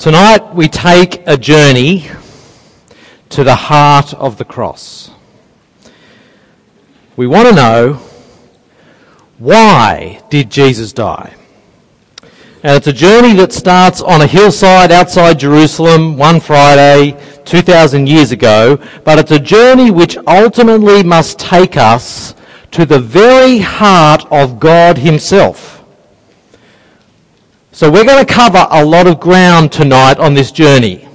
Tonight we take a journey to the heart of the cross. We want to know why did Jesus die? And it's a journey that starts on a hillside outside Jerusalem one Friday 2,000 years ago, but it's a journey which ultimately must take us to the very heart of God Himself. So we're going to cover a lot of ground tonight on this journey.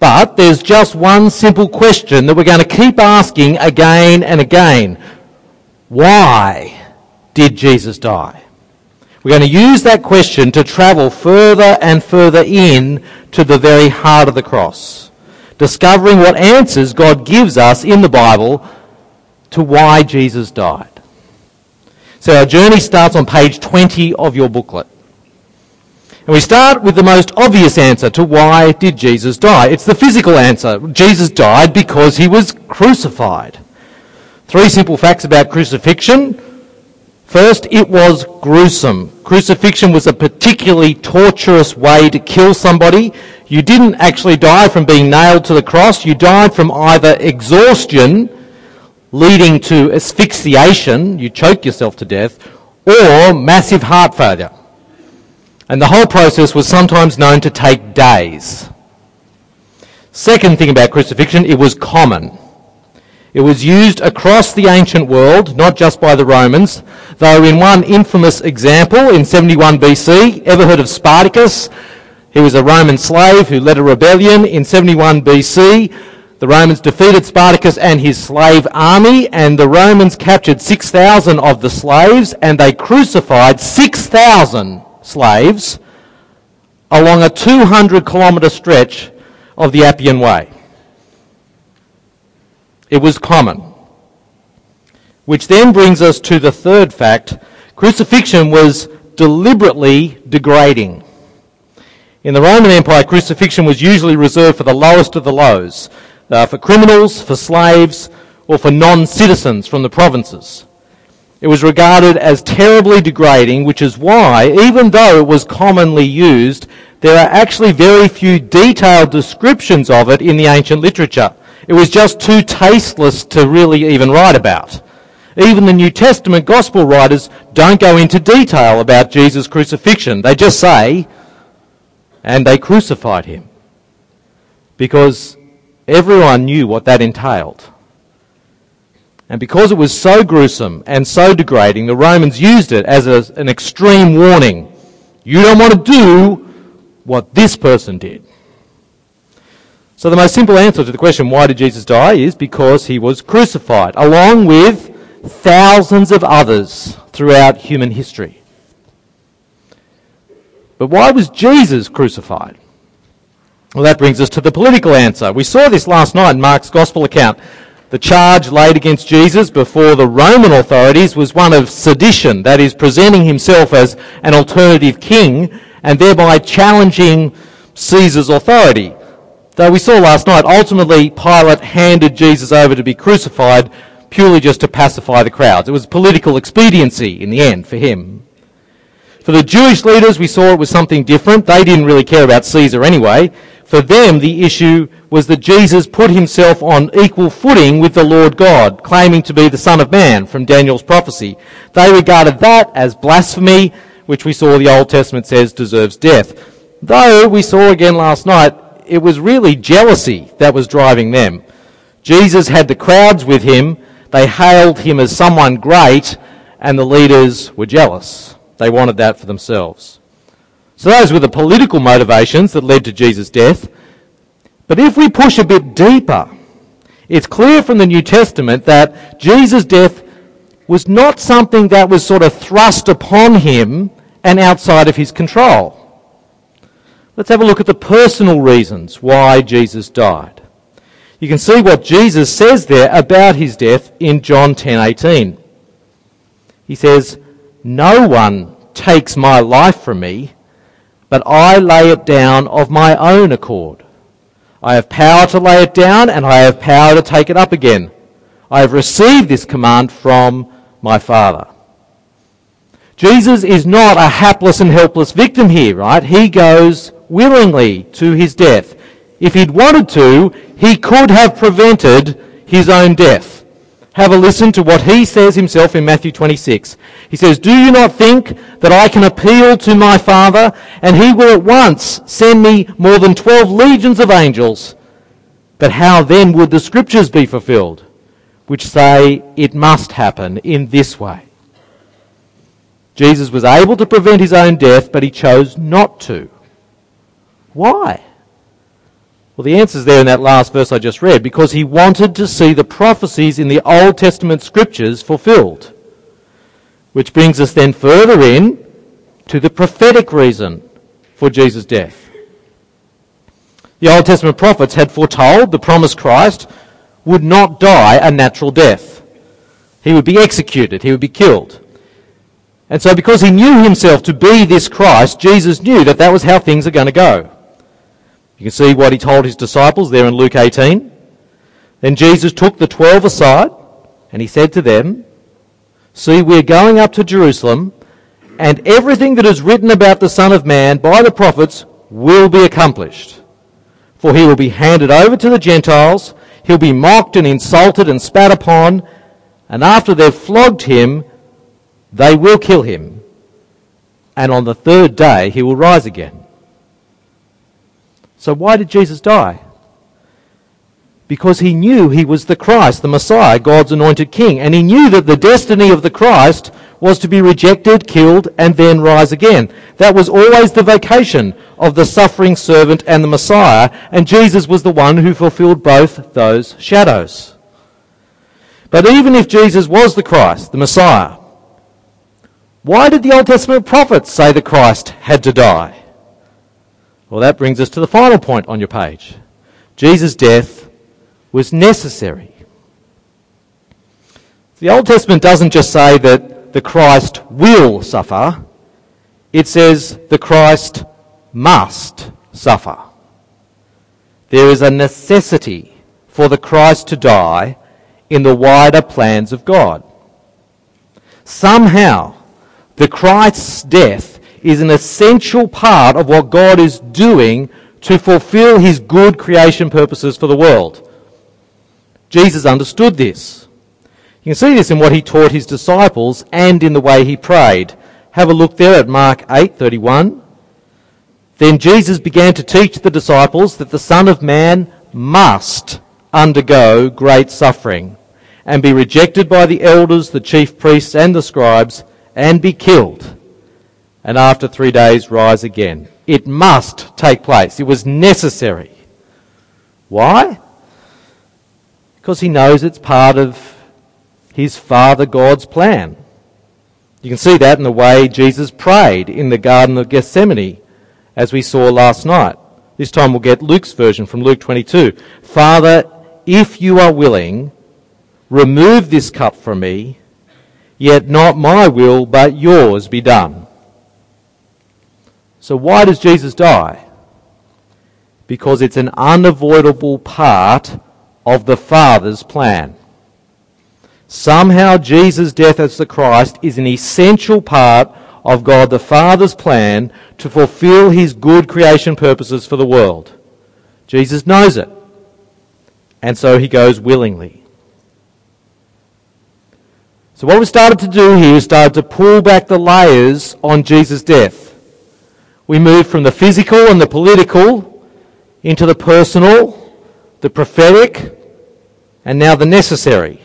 But there's just one simple question that we're going to keep asking again and again. Why did Jesus die? We're going to use that question to travel further and further in to the very heart of the cross, discovering what answers God gives us in the Bible to why Jesus died. So our journey starts on page 20 of your booklet. And we start with the most obvious answer to why did Jesus die? It's the physical answer. Jesus died because he was crucified. Three simple facts about crucifixion. First, it was gruesome. Crucifixion was a particularly torturous way to kill somebody. You didn't actually die from being nailed to the cross. You died from either exhaustion, leading to asphyxiation, you choke yourself to death, or massive heart failure. And the whole process was sometimes known to take days. Second thing about crucifixion, it was common. It was used across the ancient world, not just by the Romans, though in one infamous example in 71 BC, ever heard of Spartacus? He was a Roman slave who led a rebellion in 71 BC. The Romans defeated Spartacus and his slave army, and the Romans captured 6,000 of the slaves, and they crucified 6,000 slaves along a 200 kilometre stretch of the Appian Way. It was common. Which then brings us to the third fact crucifixion was deliberately degrading. In the Roman Empire, crucifixion was usually reserved for the lowest of the lows, uh, for criminals, for slaves, or for non citizens from the provinces. It was regarded as terribly degrading, which is why, even though it was commonly used, there are actually very few detailed descriptions of it in the ancient literature. It was just too tasteless to really even write about. Even the New Testament gospel writers don't go into detail about Jesus' crucifixion. They just say, and they crucified him. Because everyone knew what that entailed. And because it was so gruesome and so degrading, the Romans used it as a, an extreme warning. You don't want to do what this person did. So the most simple answer to the question, why did Jesus die, is because he was crucified, along with thousands of others throughout human history. But why was Jesus crucified? Well, that brings us to the political answer. We saw this last night in Mark's Gospel account. The charge laid against Jesus before the Roman authorities was one of sedition, that is, presenting himself as an alternative king and thereby challenging Caesar's authority. Though we saw last night, ultimately Pilate handed Jesus over to be crucified purely just to pacify the crowds. It was political expediency in the end for him. For the Jewish leaders, we saw it was something different. They didn't really care about Caesar anyway. For them, the issue was that Jesus put himself on equal footing with the Lord God, claiming to be the Son of Man from Daniel's prophecy. They regarded that as blasphemy, which we saw the Old Testament says deserves death. Though we saw again last night, it was really jealousy that was driving them. Jesus had the crowds with him. They hailed him as someone great, and the leaders were jealous. They wanted that for themselves. So those were the political motivations that led to Jesus' death. But if we push a bit deeper, it's clear from the New Testament that Jesus' death was not something that was sort of thrust upon him and outside of his control. Let's have a look at the personal reasons why Jesus died. You can see what Jesus says there about his death in John 10:18. He says, "No one takes my life from me, but I lay it down of my own accord. I have power to lay it down, and I have power to take it up again. I have received this command from my Father. Jesus is not a hapless and helpless victim here, right? He goes willingly to his death. If he'd wanted to, he could have prevented his own death. Have a listen to what he says himself in Matthew 26. He says, Do you not think that I can appeal to my Father and he will at once send me more than 12 legions of angels? But how then would the scriptures be fulfilled, which say it must happen in this way? Jesus was able to prevent his own death, but he chose not to. Why? Well, the answer is there in that last verse I just read, because he wanted to see the prophecies in the Old Testament scriptures fulfilled. Which brings us then further in to the prophetic reason for Jesus' death. The Old Testament prophets had foretold the promised Christ would not die a natural death. He would be executed, he would be killed. And so because he knew himself to be this Christ, Jesus knew that that was how things are going to go. You can see what he told his disciples there in Luke 18. Then Jesus took the twelve aside and he said to them, See, we're going up to Jerusalem and everything that is written about the Son of Man by the prophets will be accomplished. For he will be handed over to the Gentiles, he'll be mocked and insulted and spat upon, and after they've flogged him, they will kill him, and on the third day he will rise again. So why did Jesus die? Because he knew he was the Christ, the Messiah, God's anointed king, and he knew that the destiny of the Christ was to be rejected, killed, and then rise again. That was always the vocation of the suffering servant and the Messiah, and Jesus was the one who fulfilled both those shadows. But even if Jesus was the Christ, the Messiah, why did the Old Testament prophets say the Christ had to die? Well, that brings us to the final point on your page. Jesus' death was necessary. The Old Testament doesn't just say that the Christ will suffer, it says the Christ must suffer. There is a necessity for the Christ to die in the wider plans of God. Somehow, the Christ's death is an essential part of what God is doing to fulfill his good creation purposes for the world. Jesus understood this. You can see this in what he taught his disciples and in the way he prayed. Have a look there at Mark 8:31. Then Jesus began to teach the disciples that the Son of Man must undergo great suffering and be rejected by the elders, the chief priests and the scribes and be killed, and after three days rise again. It must take place. It was necessary. Why? Because he knows it's part of his Father God's plan. You can see that in the way Jesus prayed in the Garden of Gethsemane, as we saw last night. This time we'll get Luke's version from Luke 22. Father, if you are willing, remove this cup from me, Yet not my will, but yours be done. So why does Jesus die? Because it's an unavoidable part of the Father's plan. Somehow Jesus' death as the Christ is an essential part of God the Father's plan to fulfill his good creation purposes for the world. Jesus knows it. And so he goes willingly. So what we started to do here is started to pull back the layers on Jesus' death. We move from the physical and the political into the personal, the prophetic, and now the necessary.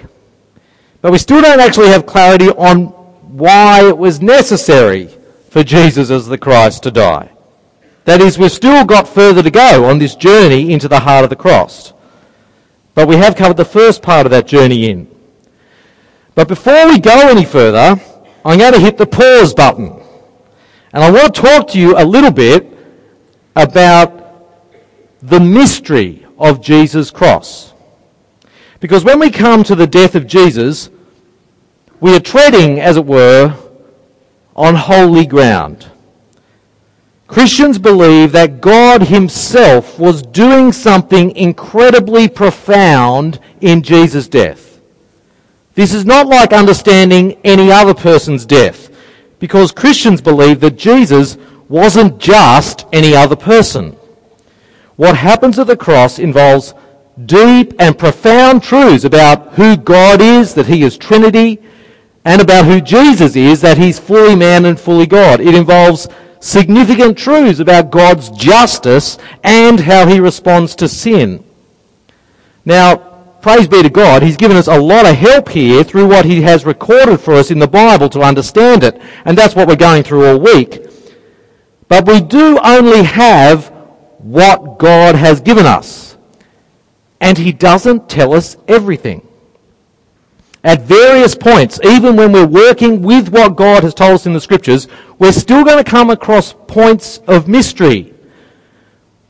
But we still don't actually have clarity on why it was necessary for Jesus as the Christ to die. That is, we've still got further to go on this journey into the heart of the cross. But we have covered the first part of that journey in. But before we go any further, I'm going to hit the pause button. And I want to talk to you a little bit about the mystery of Jesus' cross. Because when we come to the death of Jesus, we are treading, as it were, on holy ground. Christians believe that God Himself was doing something incredibly profound in Jesus' death. This is not like understanding any other person's death, because Christians believe that Jesus wasn't just any other person. What happens at the cross involves deep and profound truths about who God is, that He is Trinity, and about who Jesus is, that He's fully man and fully God. It involves significant truths about God's justice and how He responds to sin. Now, praise be to God, He's given us a lot of help here through what He has recorded for us in the Bible to understand it, and that's what we're going through all week. But we do only have what God has given us. And He doesn't tell us everything. At various points, even when we're working with what God has told us in the Scriptures, we're still going to come across points of mystery.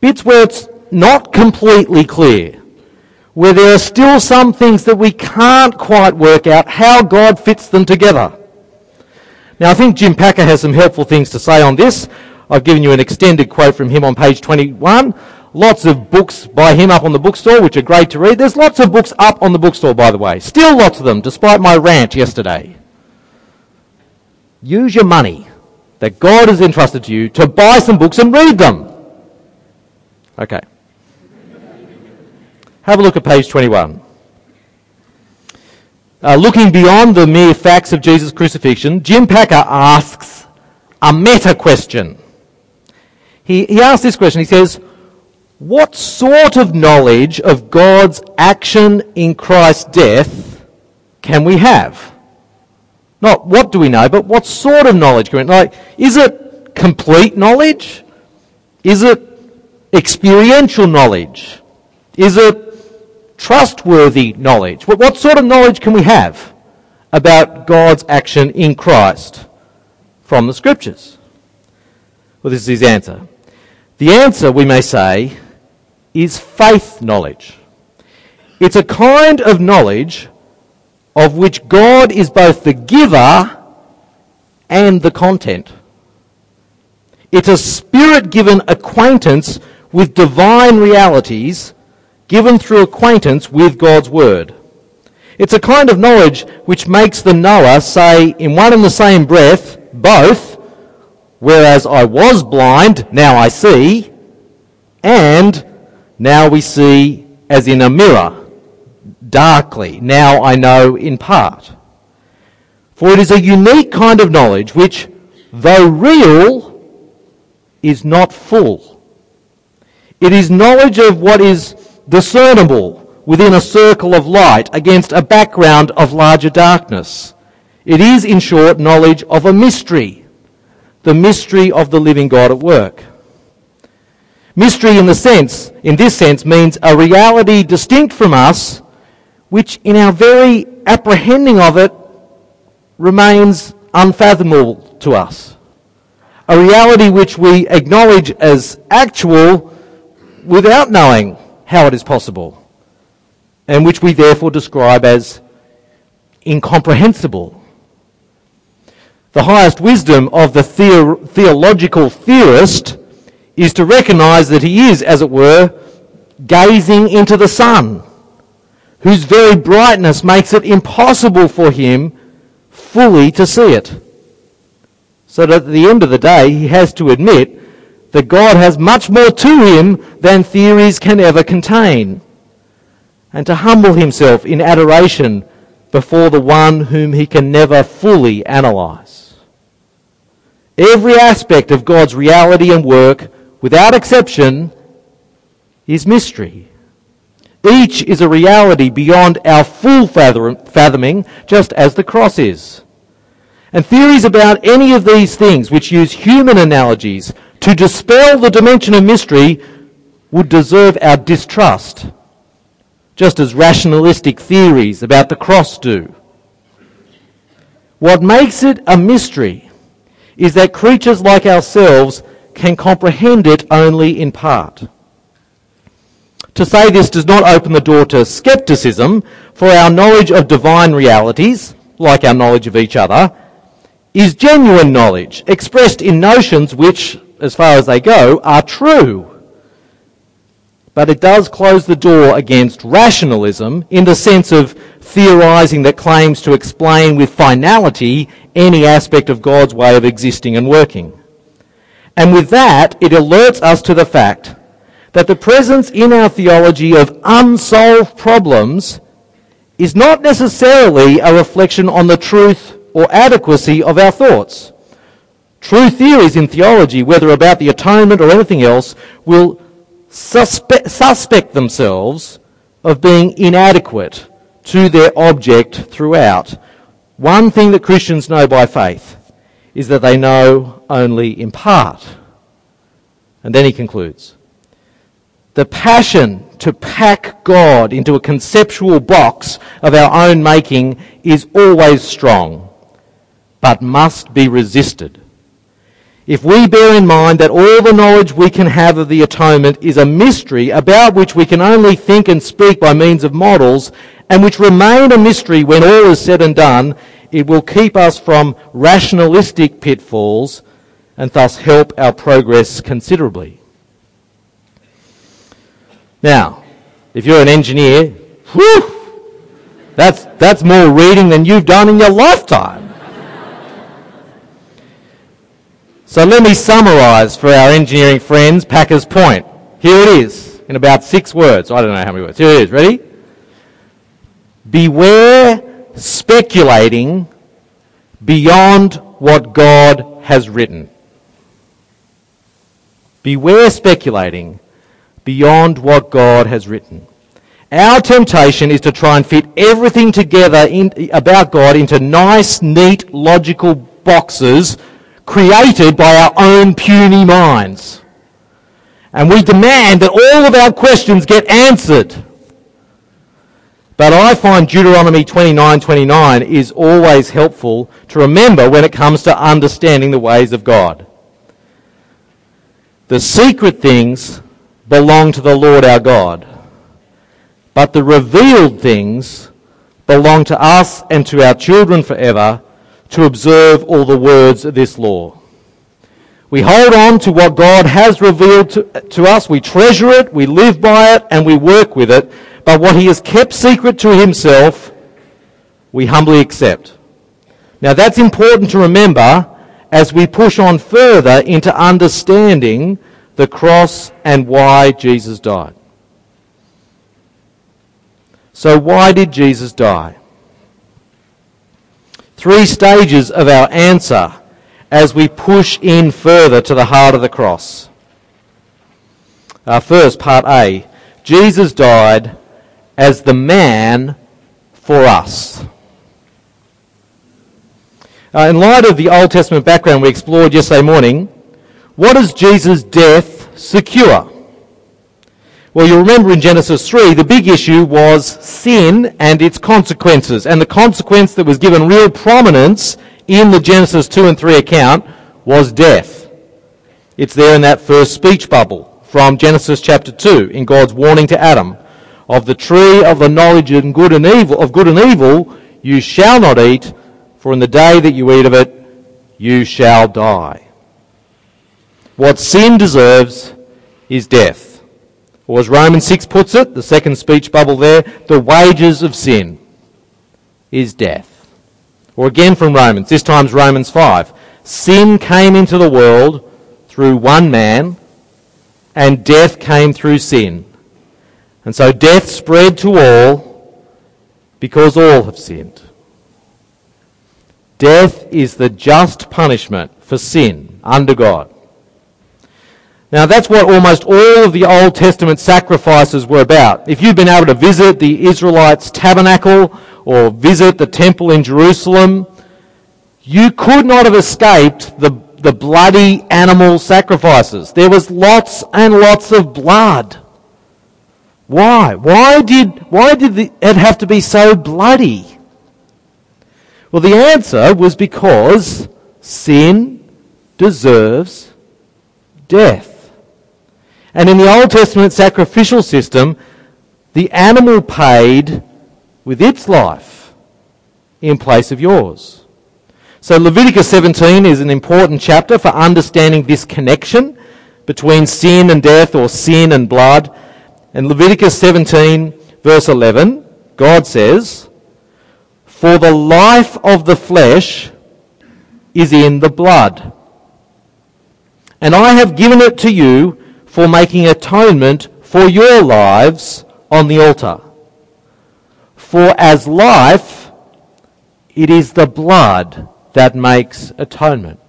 Bits where it's not completely clear. Where there are still some things that we can't quite work out how God fits them together. Now, I think Jim Packer has some helpful things to say on this. I've given you an extended quote from him on page 21. Lots of books by him up on the bookstore, which are great to read. There's lots of books up on the bookstore, by the way. Still lots of them, despite my rant yesterday. Use your money that God has entrusted to you to buy some books and read them. Okay. Have a look at page 21. Uh, looking beyond the mere facts of Jesus' crucifixion, Jim Packer asks a meta question he, he asks this question. He says, What sort of knowledge of God's action in Christ's death can we have? Not what do we know, but what sort of knowledge can we Like, is it complete knowledge? Is it experiential knowledge? Is it trustworthy knowledge? What, what sort of knowledge can we have about God's action in Christ from the Scriptures? Well, this is his answer. The answer, we may say, is faith knowledge. It's a kind of knowledge of which God is both the giver and the content. It's a spirit given acquaintance with divine realities given through acquaintance with God's Word. It's a kind of knowledge which makes the knower say in one and the same breath, both, Whereas I was blind, now I see, and now we see as in a mirror, darkly. Now I know in part. For it is a unique kind of knowledge which, though real, is not full. It is knowledge of what is discernible within a circle of light against a background of larger darkness. It is, in short, knowledge of a mystery the mystery of the living God at work. Mystery in the sense, in this sense, means a reality distinct from us, which in our very apprehending of it remains unfathomable to us. A reality which we acknowledge as actual without knowing how it is possible, and which we therefore describe as incomprehensible the highest wisdom of the theological theorist is to recognize that he is, as it were, gazing into the sun, whose very brightness makes it impossible for him fully to see it. So that at the end of the day, he has to admit that God has much more to him than theories can ever contain, and to humble himself in adoration before the one whom he can never fully analyze. Every aspect of God's reality and work, without exception, is mystery. Each is a reality beyond our full fathoming, just as the cross is. And theories about any of these things which use human analogies to dispel the dimension of mystery would deserve our distrust, just as rationalistic theories about the cross do. What makes it a mystery is that creatures like ourselves can comprehend it only in part. To say this does not open the door to skepticism, for our knowledge of divine realities, like our knowledge of each other, is genuine knowledge, expressed in notions which, as far as they go, are true. But it does close the door against rationalism in the sense of theorizing that claims to explain with finality any aspect of God's way of existing and working. And with that, it alerts us to the fact that the presence in our theology of unsolved problems is not necessarily a reflection on the truth or adequacy of our thoughts. True theories in theology, whether about the atonement or anything else, will suspe- suspect themselves of being inadequate to their object throughout. One thing that Christians know by faith is that they know only in part. And then he concludes the passion to pack God into a conceptual box of our own making is always strong, but must be resisted. If we bear in mind that all the knowledge we can have of the atonement is a mystery about which we can only think and speak by means of models, and which remain a mystery when all is said and done, it will keep us from rationalistic pitfalls and thus help our progress considerably. Now, if you're an engineer, whew, that's, that's more reading than you've done in your lifetime. So let me summarise for our engineering friends Packer's point. Here it is, in about six words. I don't know how many words. Here it is. Ready? Beware speculating beyond what God has written. Beware speculating beyond what God has written. Our temptation is to try and fit everything together in, about God into nice, neat, logical boxes created by our own puny minds. And we demand that all of our questions get answered. But I find Deuteronomy 29:29 is always helpful to remember when it comes to understanding the ways of God. The secret things belong to the Lord our God. But the revealed things belong to us and to our children forever to observe all the words of this law. We hold on to what God has revealed to, to, us, we treasure it, we live by it, and we work with it. But what He has kept secret to Himself, we humbly accept. Now that's important to remember as we push on further into understanding the cross and why Jesus died. So, why did Jesus die? Three stages of our answer as we push in further to the heart of the cross. Uh, first, part A Jesus died as the man for us. Uh, in light of the Old Testament background we explored yesterday morning, what does Jesus' death secure? Well, you remember in Genesis 3, the big issue was sin and its consequences. And the consequence that was given real prominence in the Genesis 2 and 3 account was death. It's there in that first speech bubble from Genesis chapter 2 in God's warning to Adam. Of the tree of the knowledge of good and evil, of good and evil, you shall not eat, for in the day that you eat of it, you shall die. What sin deserves is death. Or as Romans 6 puts it, the second speech bubble there, the wages of sin is death. Or again from Romans, this time's Romans 5. Sin came into the world through one man, and death came through sin. And so death spread to all because all have sinned. Death is the just punishment for sin under God. Now that's what almost all of the Old Testament sacrifices were about. If you've been able to visit the Israelites' tabernacle or visit the temple in Jerusalem, you could not have escaped the, the bloody animal sacrifices. There was lots and lots of blood. Why? Why did, why did it have to be so bloody? Well, the answer was because sin deserves death. And in the Old Testament sacrificial system, the animal paid with its life in place of yours. So Leviticus 17 is an important chapter for understanding this connection between sin and death or sin and blood. And Leviticus 17 verse 11, God says, For the life of the flesh is in the blood And I have given it to you for making atonement for your lives on the altar. For as life, it is the blood that makes atonement.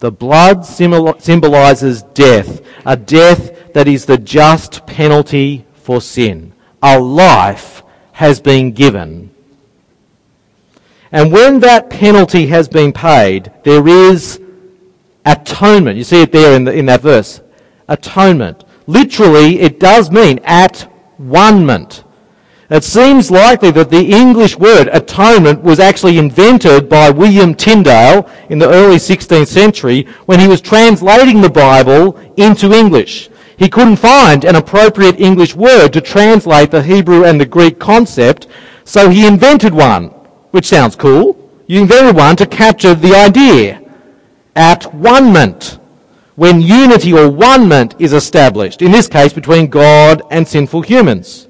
The blood symbolizes death, a death that is the just penalty for sin. A life has been given. And when that penalty has been paid, there is atonement. You see it there in, the, in that verse. Atonement. Literally, it does mean at one-ment. It seems likely that the English word atonement was actually invented by William Tyndale in the early 16th century when he was translating the Bible into English. He couldn't find an appropriate English word to translate the Hebrew and the Greek concept, so he invented one, which sounds cool. You invented one to capture the idea. At one-ment, when unity or one-ment is established, in this case between God and sinful humans.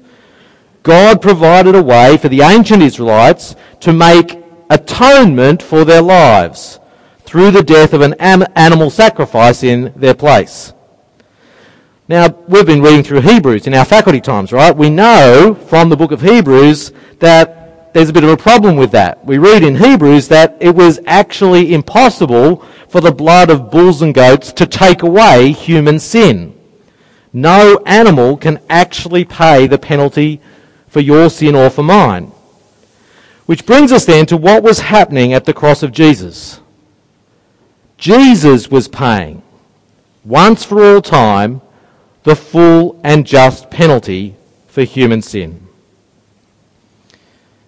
God provided a way for the ancient Israelites to make atonement for their lives through the death of an animal sacrifice in their place. Now, we've been reading through Hebrews in our faculty times, right? We know from the book of Hebrews that there's a bit of a problem with that. We read in Hebrews that it was actually impossible for the blood of bulls and goats to take away human sin. No animal can actually pay the penalty for your sin or for mine. Which brings us then to what was happening at the cross of Jesus. Jesus was paying, once for all time, the full and just penalty for human sin.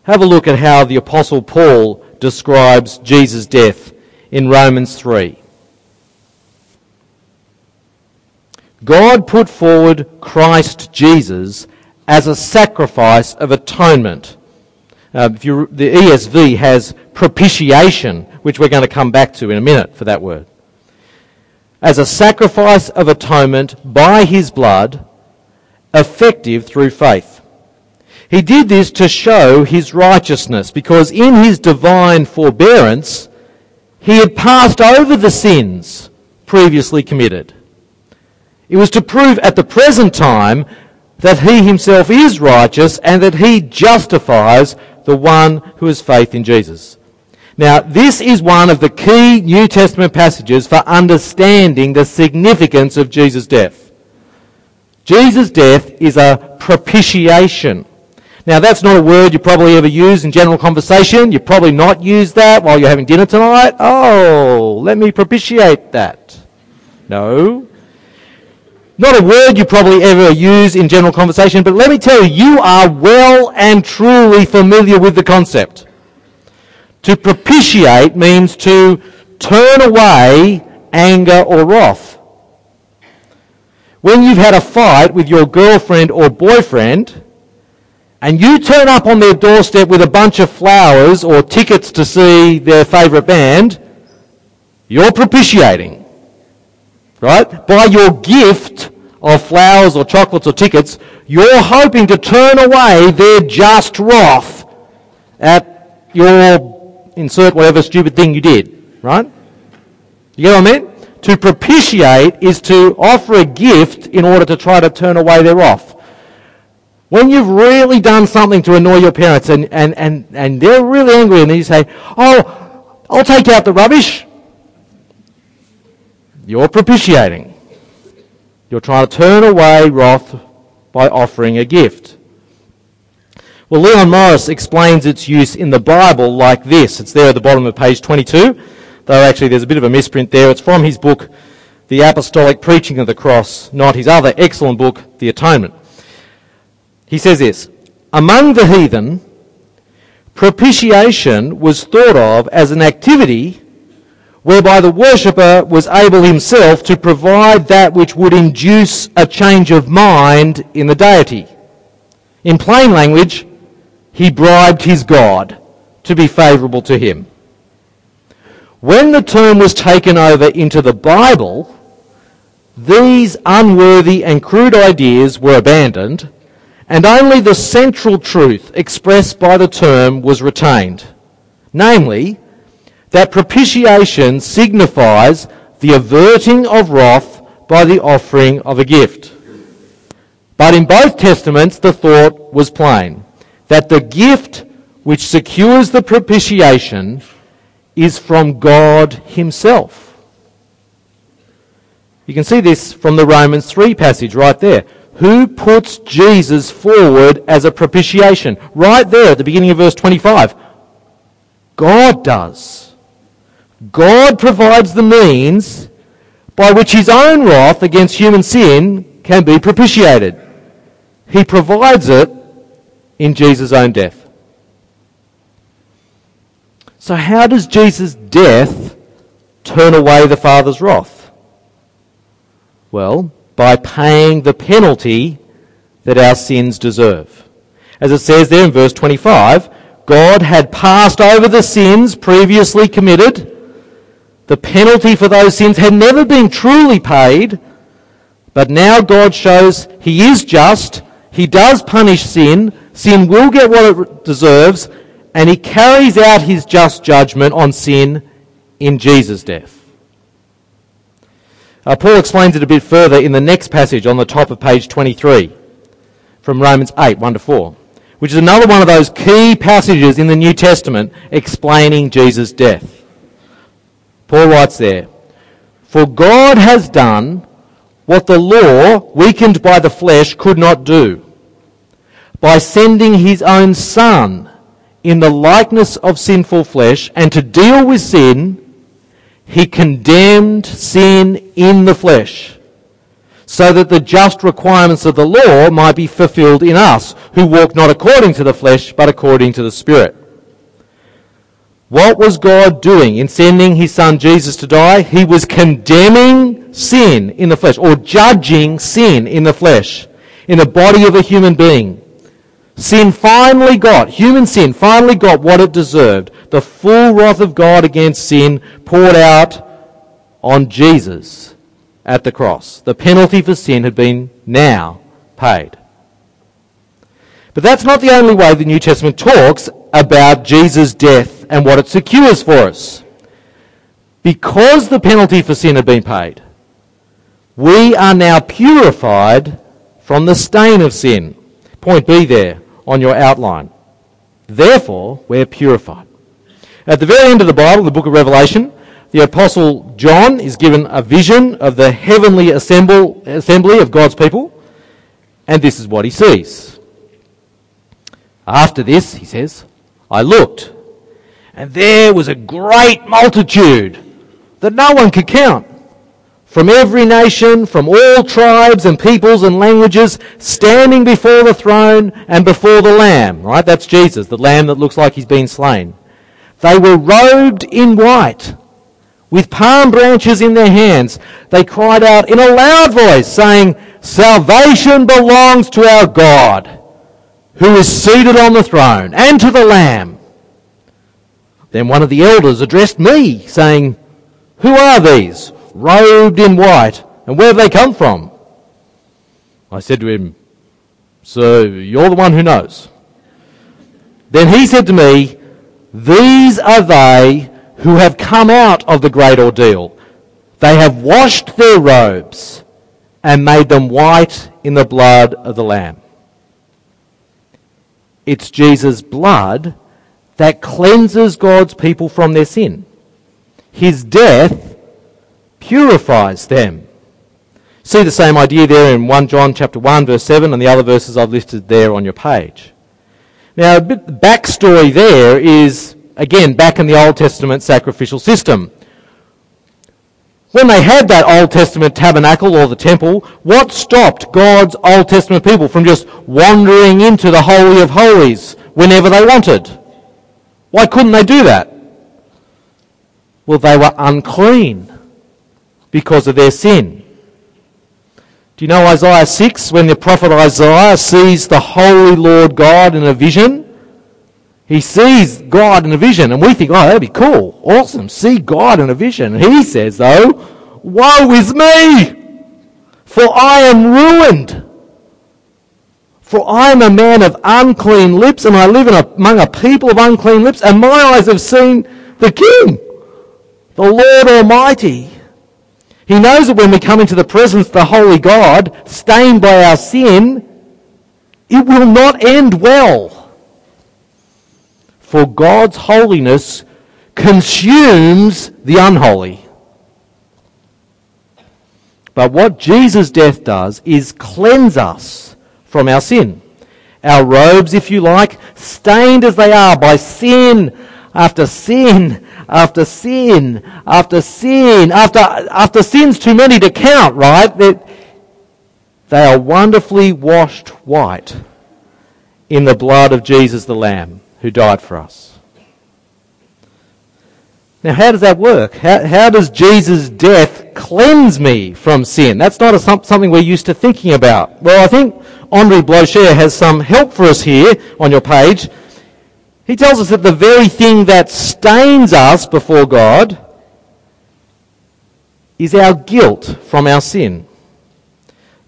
Have a look at how the Apostle Paul describes Jesus' death in Romans 3. God put forward Christ Jesus as a sacrifice of atonement. Uh, you, the ESV has propitiation, which we're going to come back to in a minute for that word. As a sacrifice of atonement by his blood, effective through faith. He did this to show his righteousness, because in his divine forbearance, he had passed over the sins previously committed. It was to prove at the present time that he himself is righteous and that he justifies the one who has faith in Jesus. Now, this is one of the key New Testament passages for understanding the significance of Jesus' death. Jesus' death is a propitiation. Now, that's not a word you probably ever use in general conversation. You probably not use that while you're having dinner tonight. Oh, let me propitiate that. No. Not a word you probably ever use in general conversation, but let me tell you, you are well and truly familiar with the concept. To propitiate means to turn away anger or wrath. When you've had a fight with your girlfriend or boyfriend, and you turn up on their doorstep with a bunch of flowers or tickets to see their favourite band, you're propitiating right? By your gift of flowers or chocolates or tickets, you're hoping to turn away their just wrath at your insert whatever stupid thing you did, right? You get what I mean? To propitiate is to offer a gift in order to try to turn away their wrath. When you've really done something to annoy your parents and, and, and, and they're really angry and you say, oh, I'll take out the rubbish. You're propitiating. You're trying to turn away wrath by offering a gift. Well, Leon Morris explains its use in the Bible like this. It's there at the bottom of page 22, though actually there's a bit of a misprint there. It's from his book, The Apostolic Preaching of the Cross, not his other excellent book, The Atonement. He says this, Among the heathen, propitiation was thought of as an activity whereby the worshipper was able himself to provide that which would induce a change of mind in the deity. In plain language, he bribed his God to be favourable to him. When the term was taken over into the Bible, these unworthy and crude ideas were abandoned, and only the central truth expressed by the term was retained. Namely, that propitiation signifies the averting of wrath by the offering of a gift. But in both testaments, the thought was plain that the gift which secures the propitiation is from God Himself. You can see this from the Romans 3 passage right there. Who puts Jesus forward as a propitiation? Right there at the beginning of verse 25. God does. God provides the means by which his own wrath against human sin can be propitiated. He provides it in Jesus' own death. So, how does Jesus' death turn away the Father's wrath? Well, by paying the penalty that our sins deserve. As it says there in verse 25, God had passed over the sins previously committed. The penalty for those sins had never been truly paid, but now God shows He is just, He does punish sin, sin will get what it deserves, and He carries out His just judgment on sin in Jesus' death. Uh, Paul explains it a bit further in the next passage on the top of page 23 from Romans 8, 1 to 4, which is another one of those key passages in the New Testament explaining Jesus' death. Paul writes there, For God has done what the law, weakened by the flesh, could not do, by sending his own Son in the likeness of sinful flesh, and to deal with sin, he condemned sin in the flesh, so that the just requirements of the law might be fulfilled in us, who walk not according to the flesh, but according to the Spirit. What was God doing in sending his son Jesus to die? He was condemning sin in the flesh, or judging sin in the flesh, in the body of a human being. Sin finally got, human sin finally got what it deserved. The full wrath of God against sin poured out on Jesus at the cross. The penalty for sin had been now paid. But that's not the only way the New Testament talks about Jesus' death and what it secures for us. Because the penalty for sin had been paid, we are now purified from the stain of sin. Point B there on your outline. Therefore, we're purified. At the very end of the Bible, the book of Revelation, the Apostle John is given a vision of the heavenly assemble, assembly of God's people, and this is what he sees. After this, he says, I looked, and there was a great multitude that no one could count from every nation, from all tribes and peoples and languages, standing before the throne and before the Lamb. Right? That's Jesus, the Lamb that looks like he's been slain. They were robed in white, with palm branches in their hands. They cried out in a loud voice, saying, Salvation belongs to our God, who is seated on the throne, and to the Lamb. Then one of the elders addressed me, saying, Who are these? Robed in white, and where have they come from? I said to him, So you're the one who knows. Then he said to me, These are they who have come out of the great ordeal. They have washed their robes and made them white in the blood of the Lamb. It's Jesus' blood that cleanses God's people from their sin. His death purifies them. See the same idea there in 1 John chapter 1 verse 7 and the other verses I've listed there on your page. Now a bit the backstory there is again back in the Old Testament sacrificial system. When they had that Old Testament tabernacle or the temple, what stopped God's Old Testament people from just wandering into the Holy of Holies whenever they wanted? Why couldn't they do that? Well, they were unclean because of their sin. Do you know Isaiah 6 when the prophet Isaiah sees the holy Lord God in a vision? He sees God in a vision and we think, oh, that'd be cool. Awesome. See God in a vision. He says though, woe is me! For I am ruined. For I am a man of unclean lips and I live a, among a people of unclean lips and my eyes have seen the King, the Lord Almighty. He knows that when we come into the presence of the Holy God, stained by our sin, it will not end well. For God's holiness consumes the unholy. But what Jesus' death does is cleanse us from our sin. Our robes, if you like, stained as they are by sin after sin after sin after sin after, after sins too many to count, right? That they are wonderfully washed white in the blood of Jesus the Lamb who died for us. Now, how does that work? How, how does Jesus' death cleanse me from sin? That's not a, something we're used to thinking about. Well, I think Henri Blocher has some help for us here on your page. He tells us that the very thing that stains us before God is our guilt from our sin.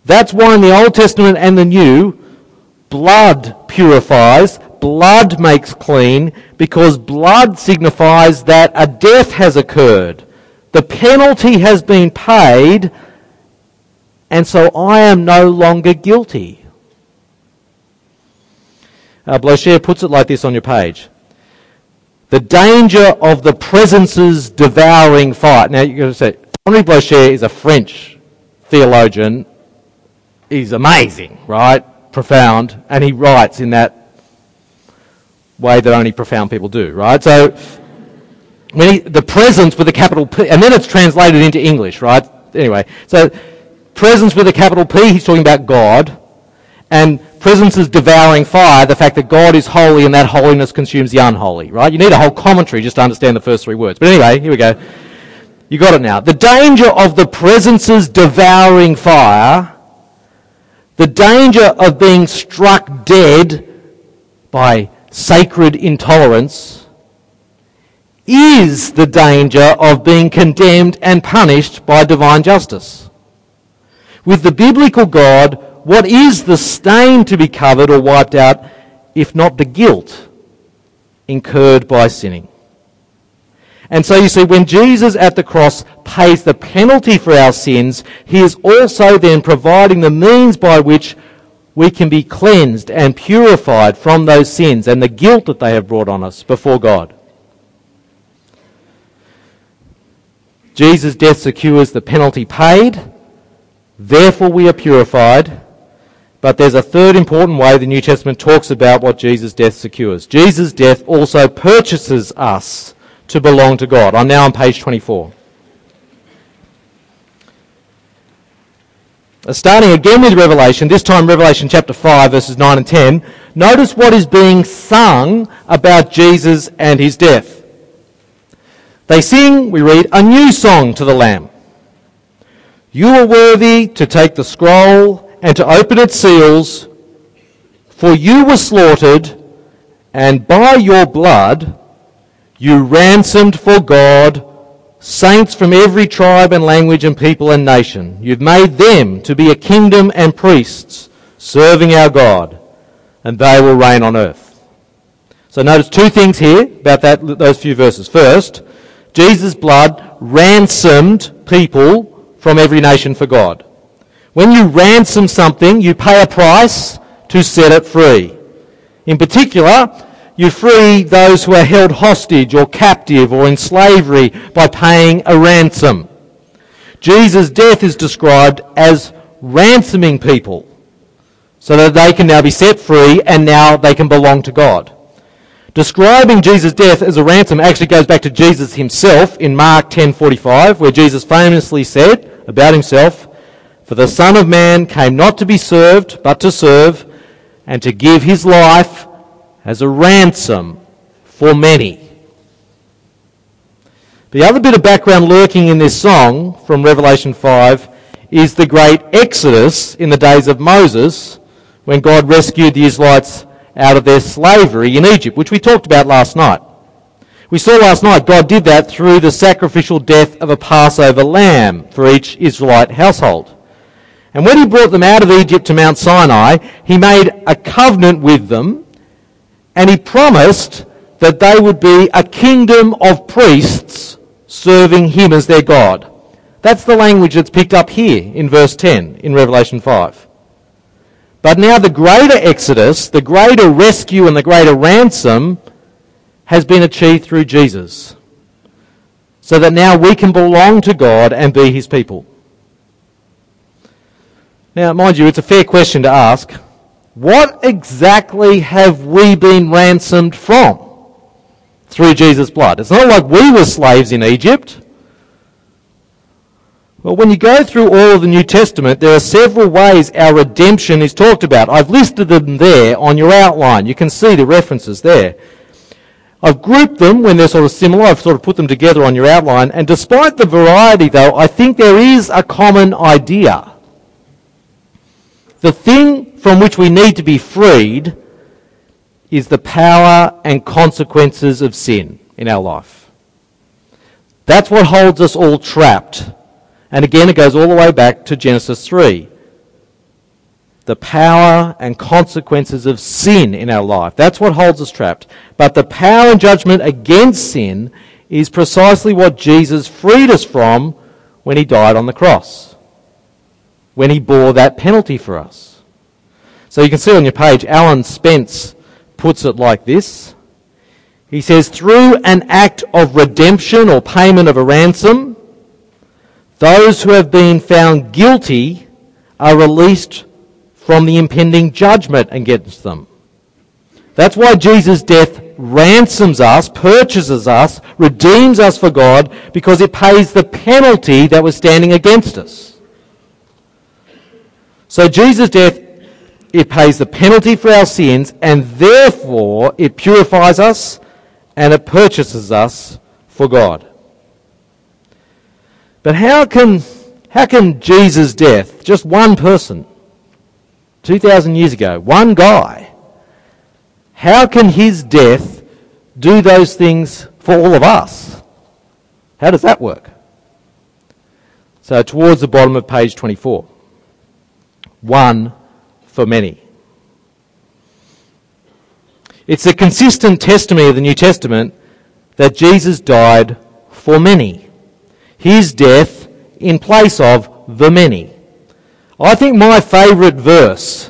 That's why in the Old Testament and the New, blood purifies, blood makes clean, because blood signifies that a death has occurred. The penalty has been paid, and so I am no longer guilty. Uh, Blocher puts it like this on your page. The danger of the presence's devouring fire. Now, you're going to say, Henri Blocher is a French theologian. He's amazing, right? Profound. And he writes in that way that only profound people do, right? So, when he, the presence with a capital P, and then it's translated into English, right? Anyway, so presence with a capital P, he's talking about God. And presence is devouring fire, the fact that God is holy and that holiness consumes the unholy, right? You need a whole commentary just to understand the first three words. But anyway, here we go. You got it now. The danger of the presence's devouring fire, the danger of being struck dead by sacred intolerance, is the danger of being condemned and punished by divine justice. With the biblical God, what is the stain to be covered or wiped out if not the guilt incurred by sinning? And so you see, when Jesus at the cross pays the penalty for our sins, he is also then providing the means by which we can be cleansed and purified from those sins and the guilt that they have brought on us before God. Jesus' death secures the penalty paid, therefore we are purified, but there's a third important way the New Testament talks about what Jesus' death secures. Jesus' death also purchases us to belong to God. I'm now on page 24. Uh, starting again with Revelation, this time Revelation chapter 5, verses 9 and 10, notice what is being sung about Jesus and his death. They sing, we read, a new song to the Lamb. You are worthy to take the scroll and to open its seals, for you were slaughtered, and by your blood you ransomed for God saints from every tribe and language and people and nation. You've made them to be a kingdom and priests serving our God, and they will reign on earth. So notice two things here about that, those few verses. First, Jesus' blood ransomed people from every nation for God. When you ransom something, you pay a price to set it free. In particular, you free those who are held hostage or captive or in slavery by paying a ransom. Jesus' death is described as ransoming people so that they can now be set free and now they can belong to God. Describing Jesus' death as a ransom actually goes back to Jesus himself in Mark 10:45 where Jesus famously said about himself, for the Son of Man came not to be served, but to serve, and to give his life as a ransom for many. The other bit of background lurking in this song from Revelation 5 is the great exodus in the days of Moses when God rescued the Israelites out of their slavery in Egypt, which we talked about last night. We saw last night God did that through the sacrificial death of a Passover lamb for each Israelite household. And when he brought them out of Egypt to Mount Sinai, he made a covenant with them and he promised that they would be a kingdom of priests serving him as their God. That's the language that's picked up here in verse 10 in Revelation 5. But now the greater exodus, the greater rescue and the greater ransom has been achieved through Jesus. So that now we can belong to God and be his people. Now, mind you, it's a fair question to ask. What exactly have we been ransomed from through Jesus' blood? It's not like we were slaves in Egypt. Well, when you go through all of the New Testament, there are several ways our redemption is talked about. I've listed them there on your outline. You can see the references there. I've grouped them when they're sort of similar. I've sort of put them together on your outline. And despite the variety, though, I think there is a common idea. The thing from which we need to be freed is the power and consequences of sin in our life. That's what holds us all trapped and again, it goes all the way back to Genesis 3. The power and consequences of sin in our life. That's what holds us trapped. But the power and judgment against sin is precisely what Jesus freed us from when he died on the cross. When he bore that penalty for us. So you can see on your page, Alan Spence puts it like this. He says, through an act of redemption or payment of a ransom, those who have been found guilty are released from the impending judgment against them. That's why Jesus' death ransoms us, purchases us, redeems us for God, because it pays the penalty that was standing against us. So Jesus' death, it pays the penalty for our sins, and therefore it purifies us and it purchases us for God. But how can, how can Jesus' death, just one person, 2,000 years ago, one guy, how can his death do those things for all of us? How does that work? So, towards the bottom of page 24. One for many. It's a consistent testimony of the New Testament that Jesus died for many his death in place of the many. I think my favourite verse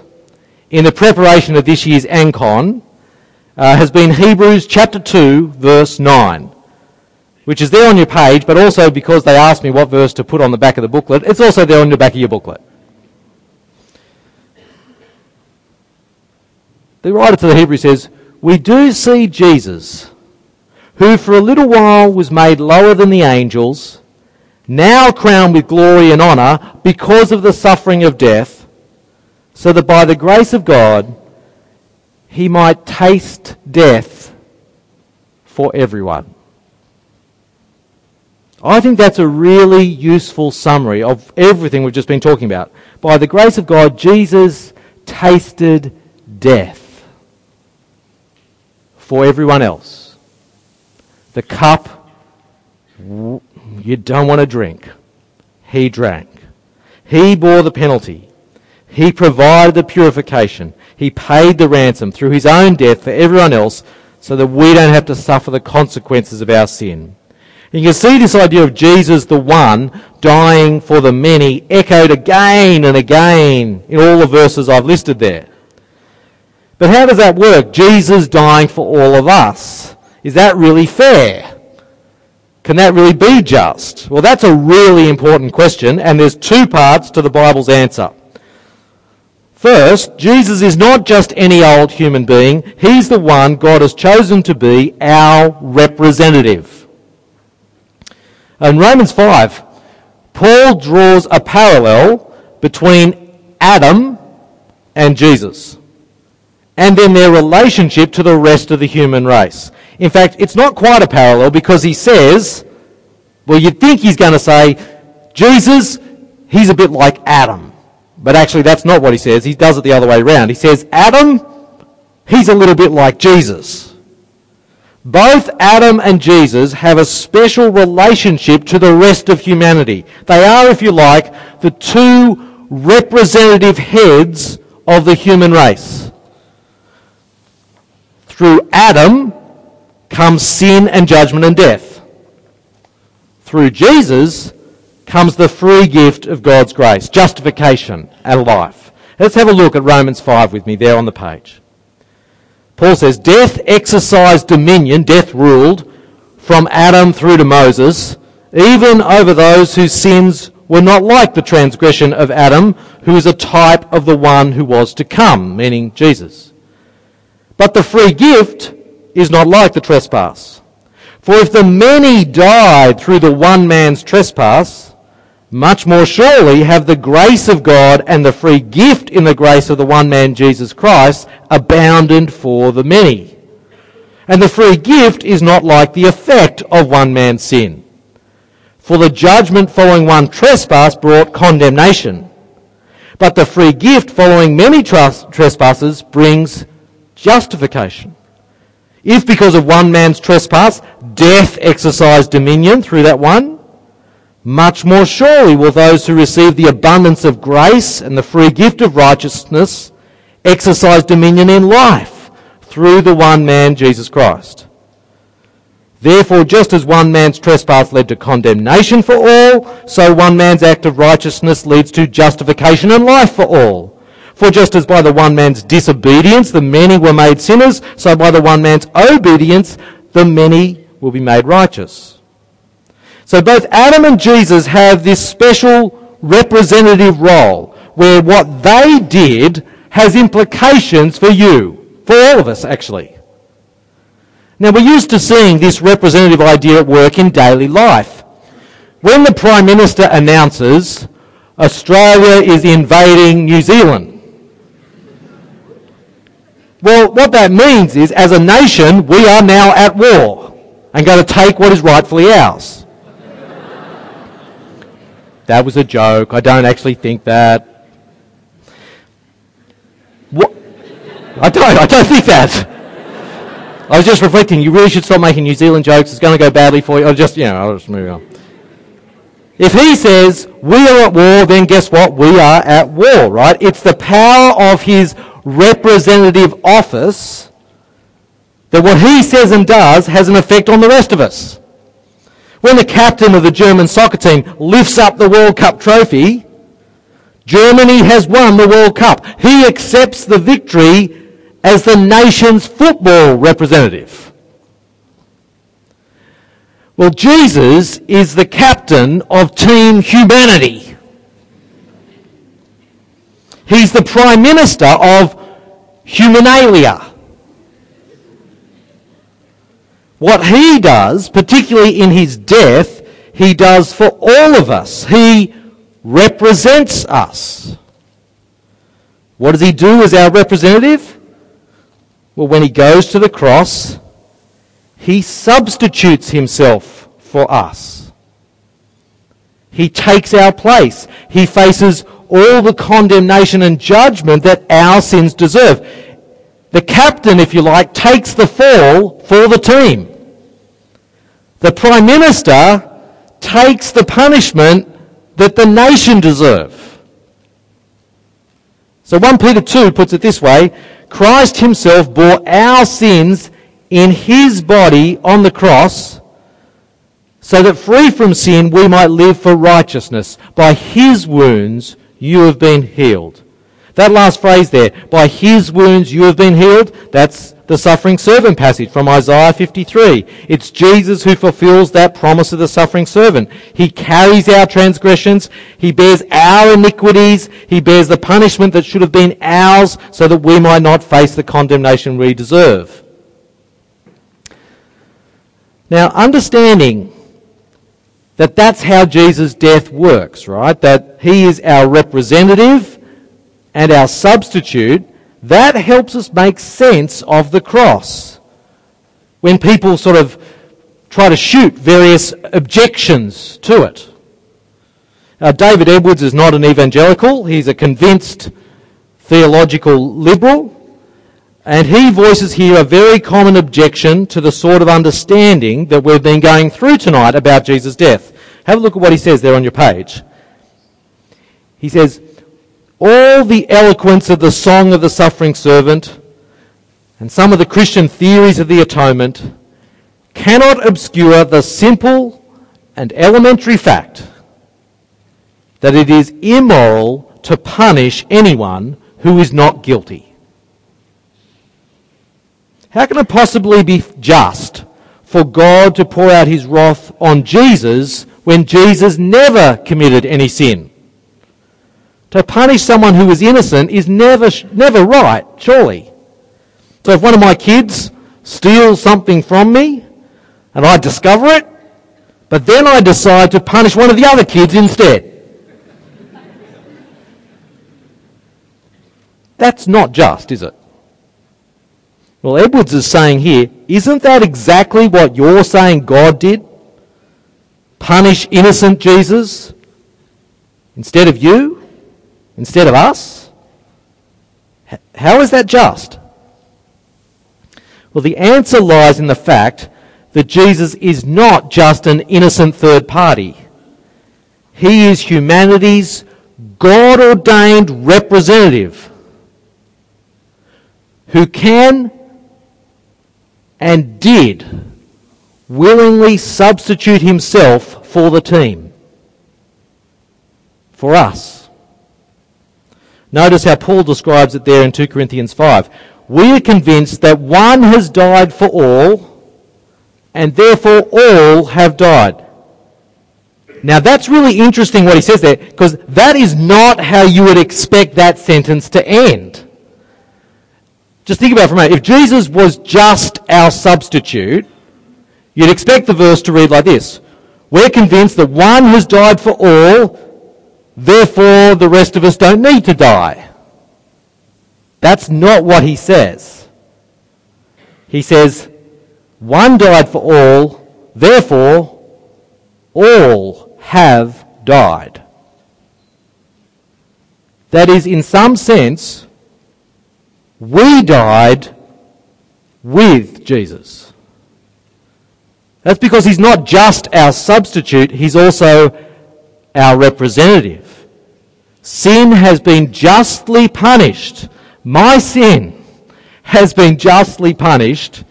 in the preparation of this year's Ancon uh, has been Hebrews chapter 2, verse 9, which is there on your page, but also because they asked me what verse to put on the back of the booklet, it's also there on the back of your booklet. The writer to the Hebrews says, We do see Jesus, who for a little while was made lower than the angels, now crowned with glory and honour because of the suffering of death, so that by the grace of God he might taste death for everyone. I think that's a really useful summary of everything we've just been talking about. By the grace of God, Jesus tasted death for everyone else. The cup you don't want to drink. He drank. He bore the penalty. He provided the purification. He paid the ransom through his own death for everyone else so that we don't have to suffer the consequences of our sin. And you can see this idea of Jesus, the one, dying for the many, echoed again and again in all the verses I've listed there. But how does that work? Jesus dying for all of us. Is that really fair? Can that really be just? Well, that's a really important question, and there's two parts to the Bible's answer. First, Jesus is not just any old human being. He's the one God has chosen to be our representative. In Romans 5, Paul draws a parallel between Adam and Jesus, and then their relationship to the rest of the human race. In fact, it's not quite a parallel because he says, well, you'd think he's going to say, Jesus, he's a bit like Adam. But actually, that's not what he says. He does it the other way around. He says, Adam, he's a little bit like Jesus. Both Adam and Jesus have a special relationship to the rest of humanity. They are, if you like, the two representative heads of the human race. Through Adam, comes sin and judgment and death. Through Jesus comes the free gift of God's grace, justification and life. Let's have a look at Romans 5 with me there on the page. Paul says, Death exercised dominion, death ruled, from Adam through to Moses, even over those whose sins were not like the transgression of Adam, who is a type of the one who was to come, meaning Jesus. But the free gift is not like the trespass. For if the many died through the one man's trespass, much more surely have the grace of God and the free gift in the grace of the one man Jesus Christ abounded for the many. And the free gift is not like the effect of one man's sin. For the judgment following one trespass brought condemnation. But the free gift following many trespasses brings justification. If because of one man's trespass, death exercised dominion through that one, much more surely will those who receive the abundance of grace and the free gift of righteousness exercise dominion in life through the one man, Jesus Christ. Therefore, just as one man's trespass led to condemnation for all, so one man's act of righteousness leads to justification and life for all. For just as by the one man's disobedience the many were made sinners, so by the one man's obedience the many will be made righteous. So both Adam and Jesus have this special representative role where what they did has implications for you, for all of us actually. Now we're used to seeing this representative idea at work in daily life. When the Prime Minister announces Australia is invading New Zealand, well, what that means is, as a nation, we are now at war and going to take what is rightfully ours. that was a joke. I don't actually think that. What? I don't. I don't think that. I was just reflecting. You really should stop making New Zealand jokes. It's going to go badly for you. I'll just, you know, I'll just move on. If he says we are at war, then guess what? We are at war, right? It's the power of his representative office that what he says and does has an effect on the rest of us. When the captain of the German soccer team lifts up the World Cup trophy, Germany has won the World Cup. He accepts the victory as the nation's football representative. Well, Jesus is the captain of Team Humanity. He's the Prime Minister of Humanalia. What he does, particularly in his death, he does for all of us. He represents us. What does he do as our representative? Well, when he goes to the cross, he substitutes himself for us. He takes our place. He faces all the condemnation and judgment that our sins deserve. The captain, if you like, takes the fall for the team. The Prime Minister takes the punishment that the nation deserve. So 1 Peter 2 puts it this way, Christ himself bore our sins in his body on the cross so that free from sin we might live for righteousness. By his wounds you have been healed. That last phrase there, by his wounds you have been healed, that's the suffering servant passage from Isaiah 53. It's Jesus who fulfills that promise of the suffering servant. He carries our transgressions. He bears our iniquities. He bears the punishment that should have been ours so that we might not face the condemnation we deserve. Now, understanding that that's how Jesus' death works, right? That he is our representative and our substitute, that helps us make sense of the cross. When people sort of try to shoot various objections to it. Uh, David Edwards is not an evangelical, he's a convinced theological liberal. And he voices here a very common objection to the sort of understanding that we've been going through tonight about Jesus' death. Have a look at what he says there on your page. He says, All the eloquence of the song of the suffering servant and some of the Christian theories of the atonement cannot obscure the simple and elementary fact that it is immoral to punish anyone who is not guilty. How can it possibly be just for God to pour out his wrath on Jesus when Jesus never committed any sin? To punish someone who is innocent is never, never right, surely. So if one of my kids steals something from me and I discover it, but then I decide to punish one of the other kids instead. That's not just, is it? Well, Edwards is saying here, isn't that exactly what you're saying God did? Punish innocent Jesus instead of you? Instead of us? How is that just? Well, the answer lies in the fact that Jesus is not just an innocent third party. He is humanity's God ordained representative who can and did willingly substitute himself for the team, for us. Notice how Paul describes it there in 2 Corinthians 5. We are convinced that one has died for all, and therefore all have died. Now that's really interesting what he says there, because that is not how you would expect that sentence to end. Just think about it for a moment. If Jesus was just our substitute, you'd expect the verse to read like this. We're convinced that one has died for all, therefore the rest of us don't need to die. That's not what he says. He says, one died for all, therefore all have died. That is, in some sense, we died with Jesus. That's because he's not just our substitute, he's also our representative. Sin has been justly punished. My sin has been justly punished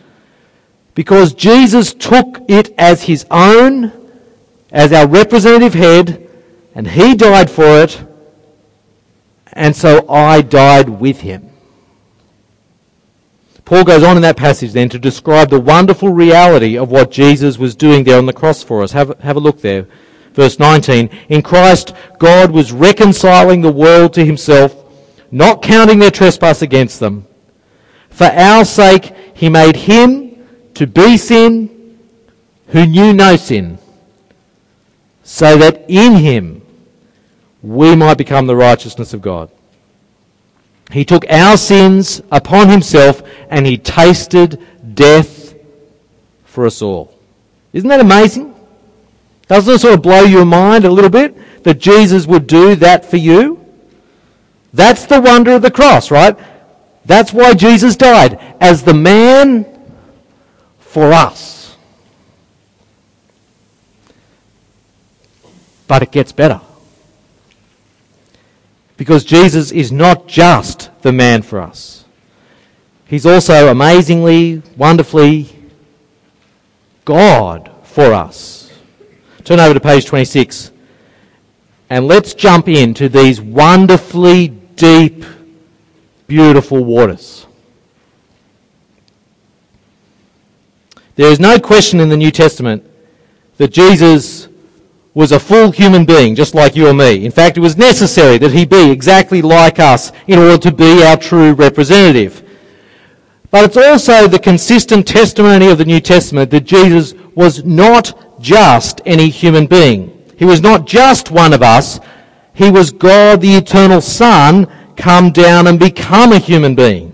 because Jesus took it as his own, as our representative head, and he died for it, and so I died with him. Paul goes on in that passage then to describe the wonderful reality of what Jesus was doing there on the cross for us. Have, have a look there. Verse 19. In Christ, God was reconciling the world to himself, not counting their trespass against them. For our sake, he made him to be sin who knew no sin, so that in him we might become the righteousness of God. He took our sins upon himself and he tasted death for us all. Isn't that amazing? Doesn't it sort of blow your mind a little bit that Jesus would do that for you? That's the wonder of the cross, right? That's why Jesus died as the man for us. But it gets better. Because Jesus is not just the man for us. He's also amazingly, wonderfully God for us. Turn over to page 26 and let's jump into these wonderfully deep, beautiful waters. There is no question in the New Testament that Jesus was a full human being, just like you or me. In fact, it was necessary that he be exactly like us in order to be our true representative. But it's also the consistent testimony of the New Testament that Jesus was not just any human being. He was not just one of us. He was God, the eternal Son, come down and become a human being.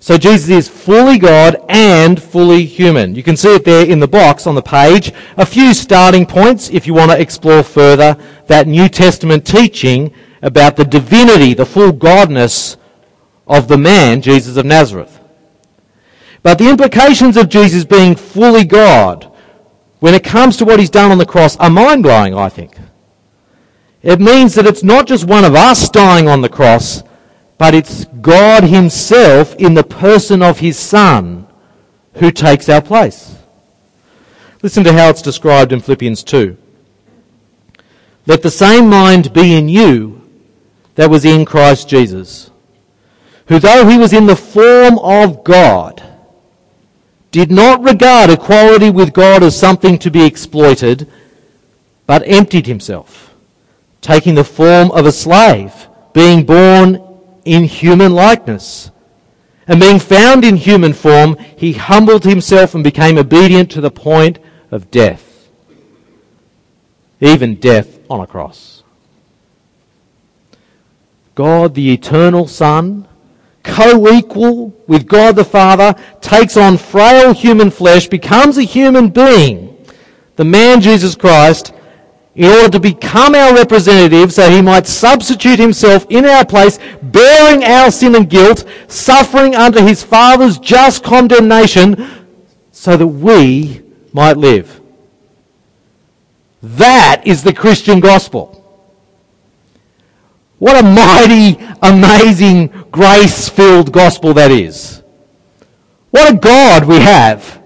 So Jesus is fully God and fully human. You can see it there in the box on the page. A few starting points if you want to explore further that New Testament teaching about the divinity, the full godness of the man, Jesus of Nazareth. But the implications of Jesus being fully God when it comes to what he's done on the cross are mind blowing, I think. It means that it's not just one of us dying on the cross, but it's God Himself in the person of His Son who takes our place. Listen to how it's described in Philippians 2. Let the same mind be in you that was in Christ Jesus, who though he was in the form of God, did not regard equality with God as something to be exploited, but emptied himself, taking the form of a slave, being born in human likeness. And being found in human form, he humbled himself and became obedient to the point of death. Even death on a cross. God, the eternal Son, co-equal with God the Father, takes on frail human flesh, becomes a human being, the man Jesus Christ, in order to become our representative so he might substitute himself in our place, bearing our sin and guilt, suffering under his Father's just condemnation, so that we might live. That is the Christian gospel. What a mighty, amazing, grace-filled gospel that is. What a God we have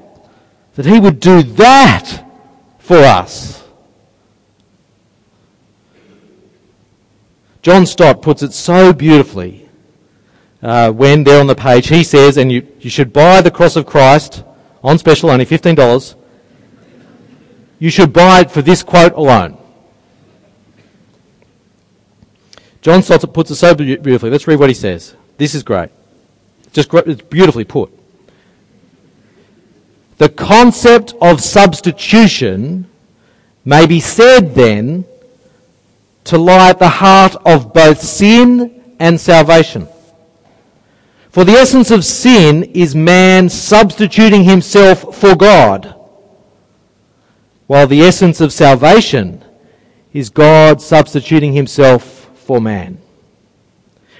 that he would do that for us. John Stott puts it so beautifully uh, when there on the page he says, and you, you should buy the cross of Christ on special, only $15. You should buy it for this quote alone. John Stott puts it so beautifully. Let's read what he says. This is great. Just it's beautifully put. The concept of substitution may be said then to lie at the heart of both sin and salvation. For the essence of sin is man substituting himself for God, while the essence of salvation is God substituting himself for man.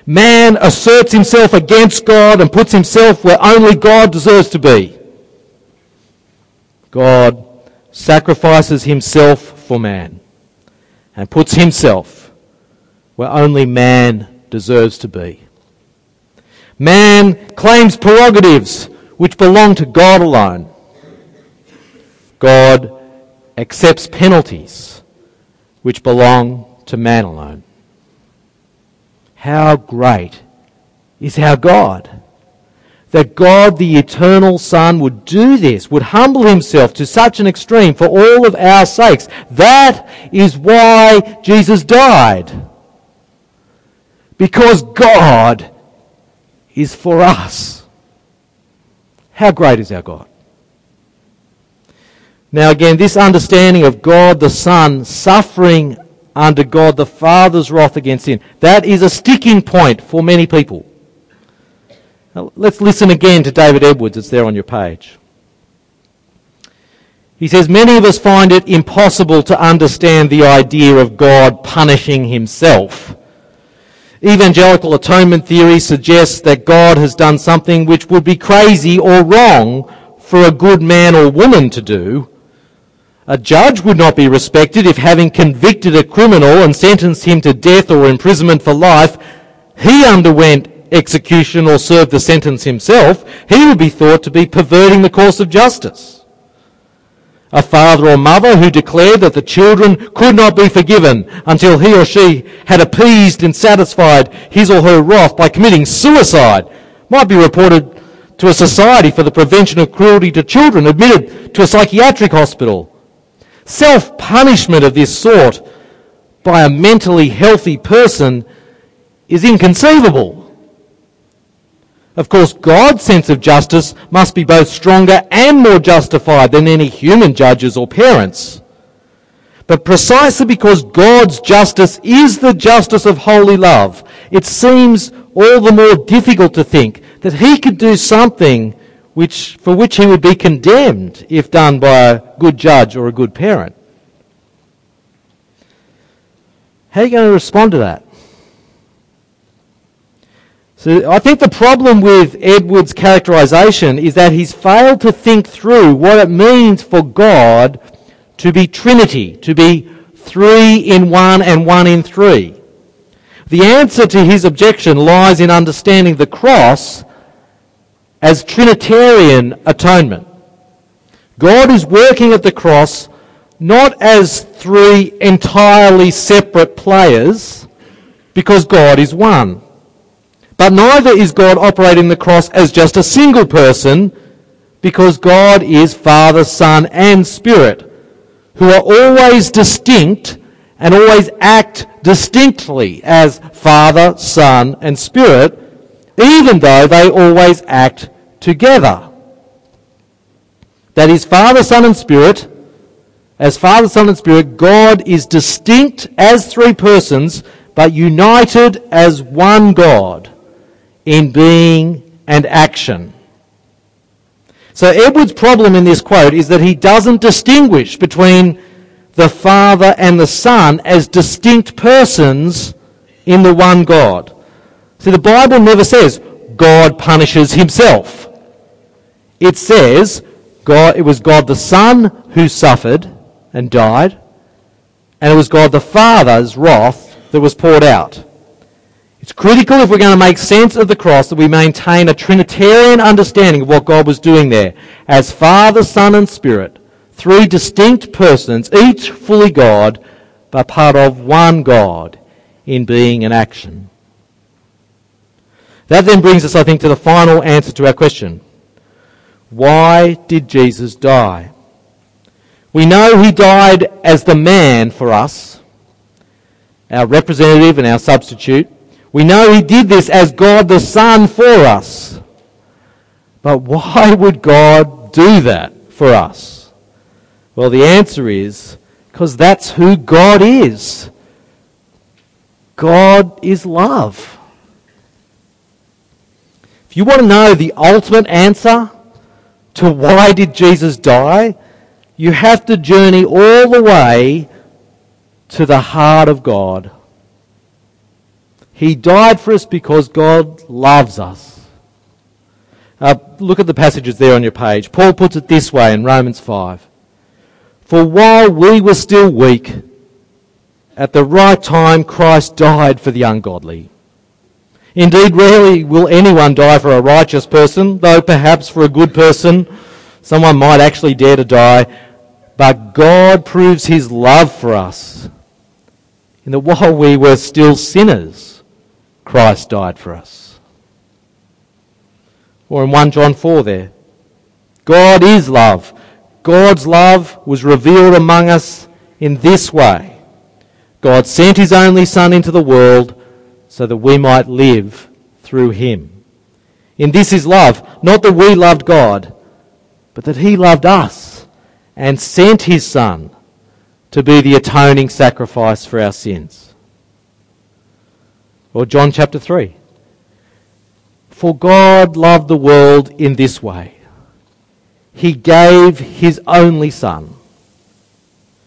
Man asserts himself against God and puts himself where only God deserves to be. God sacrifices himself for man and puts himself where only man deserves to be. Man claims prerogatives which belong to God alone. God accepts penalties which belong to man alone. How great is our God! That God, the eternal Son, would do this, would humble himself to such an extreme for all of our sakes. That is why Jesus died. Because God is for us. How great is our God? Now again, this understanding of God the Son suffering under God the Father's wrath against sin, that is a sticking point for many people. Now, let's listen again to David Edwards. It's there on your page. He says, Many of us find it impossible to understand the idea of God punishing himself. Evangelical atonement theory suggests that God has done something which would be crazy or wrong for a good man or woman to do. A judge would not be respected if having convicted a criminal and sentenced him to death or imprisonment for life, he underwent execution or serve the sentence himself, he would be thought to be perverting the course of justice. A father or mother who declared that the children could not be forgiven until he or she had appeased and satisfied his or her wrath by committing suicide might be reported to a society for the prevention of cruelty to children, admitted to a psychiatric hospital. Self-punishment of this sort by a mentally healthy person is inconceivable. Of course, God's sense of justice must be both stronger and more justified than any human judges or parents. But precisely because God's justice is the justice of holy love, it seems all the more difficult to think that he could do something which, for which he would be condemned if done by a good judge or a good parent. How are you going to respond to that? So I think the problem with Edwards' characterization is that he's failed to think through what it means for God to be Trinity, to be three in one and one in three. The answer to his objection lies in understanding the cross as Trinitarian atonement. God is working at the cross not as three entirely separate players, because God is one. But neither is God operating the cross as just a single person, because God is Father, Son, and Spirit, who are always distinct and always act distinctly as Father, Son, and Spirit, even though they always act together. That is, Father, Son, and Spirit, as Father, Son, and Spirit, God is distinct as three persons, but united as one God in being and action. So Edwards' problem in this quote is that he doesn't distinguish between the Father and the Son as distinct persons in the one God. See, the Bible never says God punishes himself. It says God, it was God the Son who suffered and died, and it was God the Father's wrath that was poured out. It's critical if we're going to make sense of the cross that we maintain a Trinitarian understanding of what God was doing there as Father, Son, and Spirit Three distinct persons, each fully God, but part of one God in being and action. That then brings us, I think, to the final answer to our question. Why did Jesus die? We know he died as the man for us, our representative and our substitute. We know he did this as God the Son for us. But why would God do that for us? Well, the answer is because that's who God is. God is love. If you want to know the ultimate answer to why did Jesus die, you have to journey all the way to the heart of God. He died for us because God loves us. Uh, look at the passages there on your page. Paul puts it this way in Romans 5. For while we were still weak, at the right time Christ died for the ungodly. Indeed, rarely will anyone die for a righteous person, though perhaps for a good person someone might actually dare to die. But God proves his love for us in that while we were still sinners, Christ died for us. Or in 1 John 4 there, God is love. God's love was revealed among us in this way. God sent his only Son into the world so that we might live through him. In this is love, not that we loved God, but that he loved us and sent his Son to be the atoning sacrifice for our sins. Or John chapter 3. For God loved the world in this way he gave his only Son,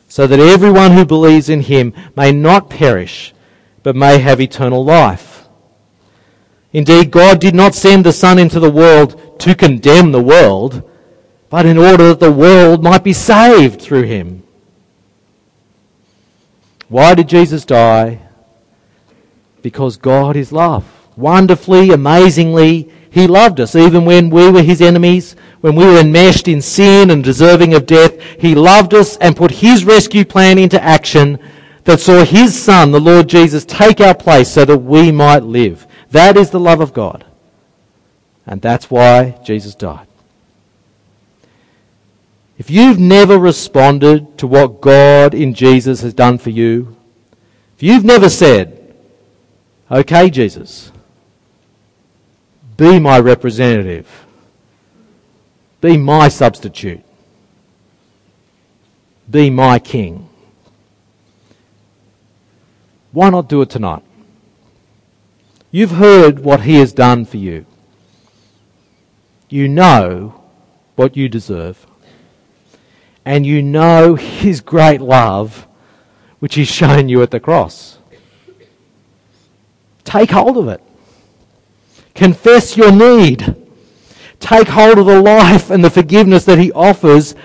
so that everyone who believes in him may not perish, but may have eternal life. Indeed, God did not send the Son into the world to condemn the world, but in order that the world might be saved through him. Why did Jesus die? Because God is love. Wonderfully, amazingly, he loved us even when we were his enemies, when we were enmeshed in sin and deserving of death. He loved us and put his rescue plan into action that saw his son, the Lord Jesus, take our place so that we might live. That is the love of God. And that's why Jesus died. If you've never responded to what God in Jesus has done for you, if you've never said, okay, Jesus, be my representative. Be my substitute. Be my king. Why not do it tonight? You've heard what he has done for you. You know what you deserve. And you know his great love, which he's shown you at the cross. Take hold of it. Confess your need. Take hold of the life and the forgiveness that He offers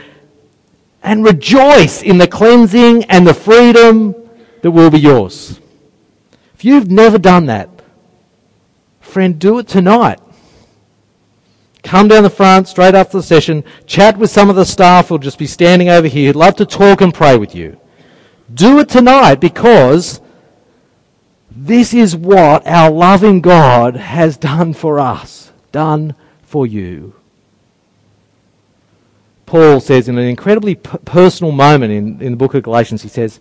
and rejoice in the cleansing and the freedom that will be yours. If you've never done that, friend, do it tonight. come down the front straight after the session, chat with some of the staff who'll just be standing over here love to talk and pray with you. Do it tonight because this is what our loving God has done for us, done for you. Paul says in an incredibly personal moment in, in the book of Galatians, he says,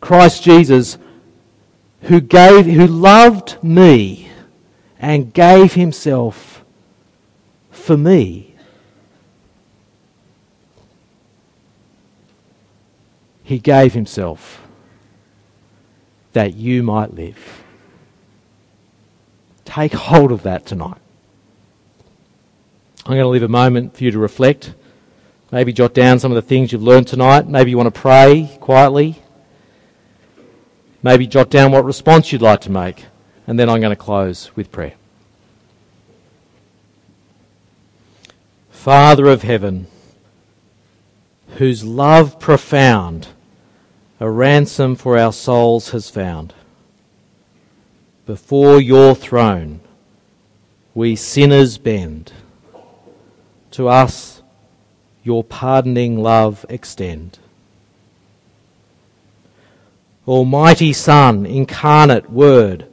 Christ Jesus, who gave, who loved me and gave himself for me. He gave himself that you might live. Take hold of that tonight. I'm going to leave a moment for you to reflect. Maybe jot down some of the things you've learned tonight. Maybe you want to pray quietly. Maybe jot down what response you'd like to make. And then I'm going to close with prayer. Father of heaven, whose love profound a ransom for our souls has found, before your throne we sinners bend. To us your pardoning love extend. Almighty Son, incarnate Word,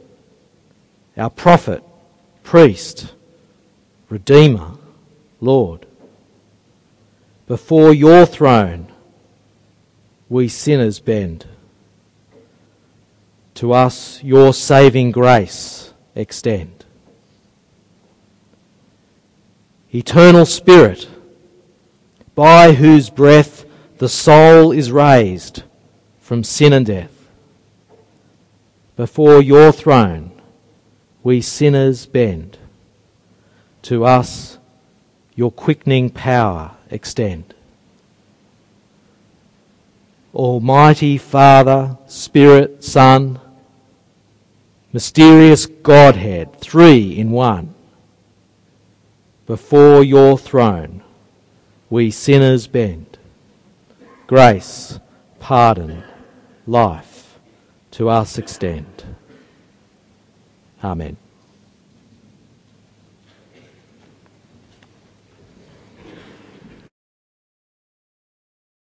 our prophet, priest, Redeemer, Lord, before your throne we sinners bend. To us your saving grace extend. Eternal Spirit, by whose breath the soul is raised from sin and death before your throne we sinners bend. To us your quickening power extend. Almighty Father, Spirit, Son, mysterious Godhead, three in one, before your throne we sinners bend. Grace, pardon, life to us extend. Amen.